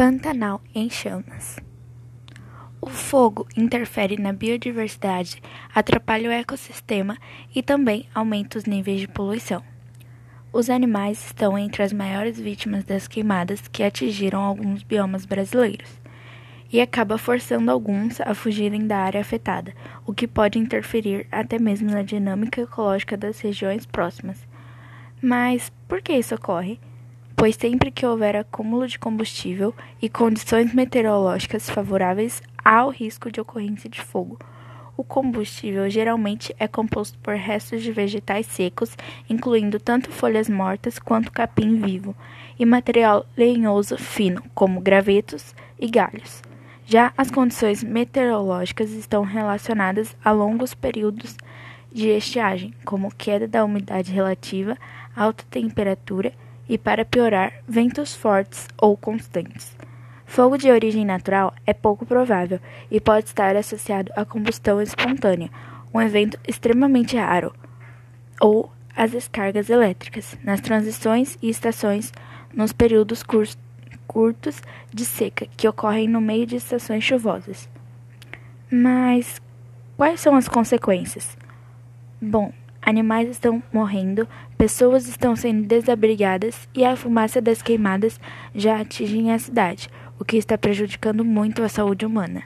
Pantanal em chamas. O fogo interfere na biodiversidade, atrapalha o ecossistema e também aumenta os níveis de poluição. Os animais estão entre as maiores vítimas das queimadas que atingiram alguns biomas brasileiros e acaba forçando alguns a fugirem da área afetada, o que pode interferir até mesmo na dinâmica ecológica das regiões próximas. Mas por que isso ocorre? Pois sempre que houver acúmulo de combustível e condições meteorológicas favoráveis, há o risco de ocorrência de fogo. O combustível geralmente é composto por restos de vegetais secos, incluindo tanto folhas mortas quanto capim vivo, e material lenhoso fino, como gravetos e galhos. Já as condições meteorológicas estão relacionadas a longos períodos de estiagem, como queda da umidade relativa, alta temperatura e, para piorar, ventos fortes ou constantes. Fogo de origem natural é pouco provável e pode estar associado à combustão espontânea, um evento extremamente raro, ou às descargas elétricas, nas transições e estações nos períodos curtos de seca que ocorrem no meio de estações chuvosas. Mas quais são as consequências? Bom, Animais estão morrendo, pessoas estão sendo desabrigadas e a fumaça das queimadas já atinge a cidade, o que está prejudicando muito a saúde humana.